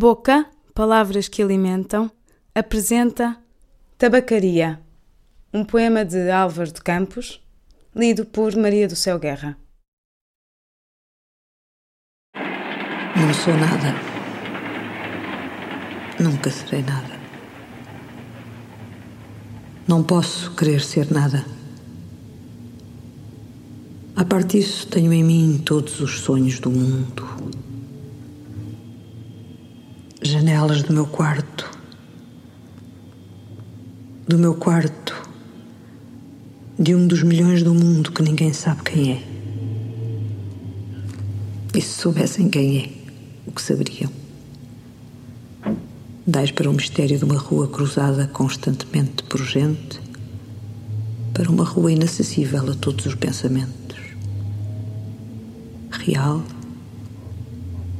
Boca, palavras que alimentam, apresenta Tabacaria, um poema de Álvaro de Campos, lido por Maria do Céu Guerra. Não sou nada. Nunca serei nada. Não posso querer ser nada. A parte disso, tenho em mim todos os sonhos do mundo. Janelas do meu quarto. Do meu quarto. De um dos milhões do mundo que ninguém sabe quem é. E se soubessem quem é, o que saberiam? Dais para o mistério de uma rua cruzada constantemente por gente, para uma rua inacessível a todos os pensamentos. Real,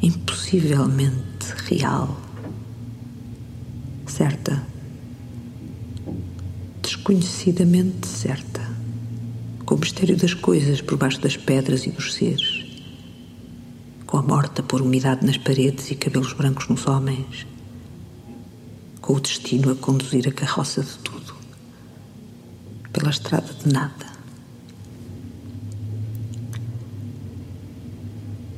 impossivelmente real. Certa, desconhecidamente certa, com o mistério das coisas por baixo das pedras e dos seres, com a morta por umidade nas paredes e cabelos brancos nos homens. Com o destino a conduzir a carroça de tudo, pela estrada de nada.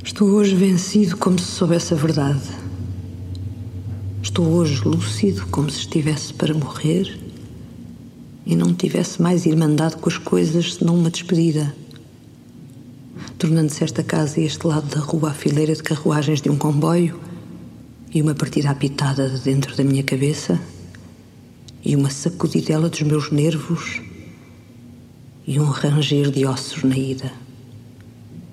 Estou hoje vencido como se soubesse a verdade. Estou hoje lúcido como se estivesse para morrer e não tivesse mais irmandade com as coisas senão uma despedida. Tornando-se esta casa e este lado da rua a fileira de carruagens de um comboio e uma partida apitada de dentro da minha cabeça e uma sacudidela dos meus nervos e um ranger de ossos na ida.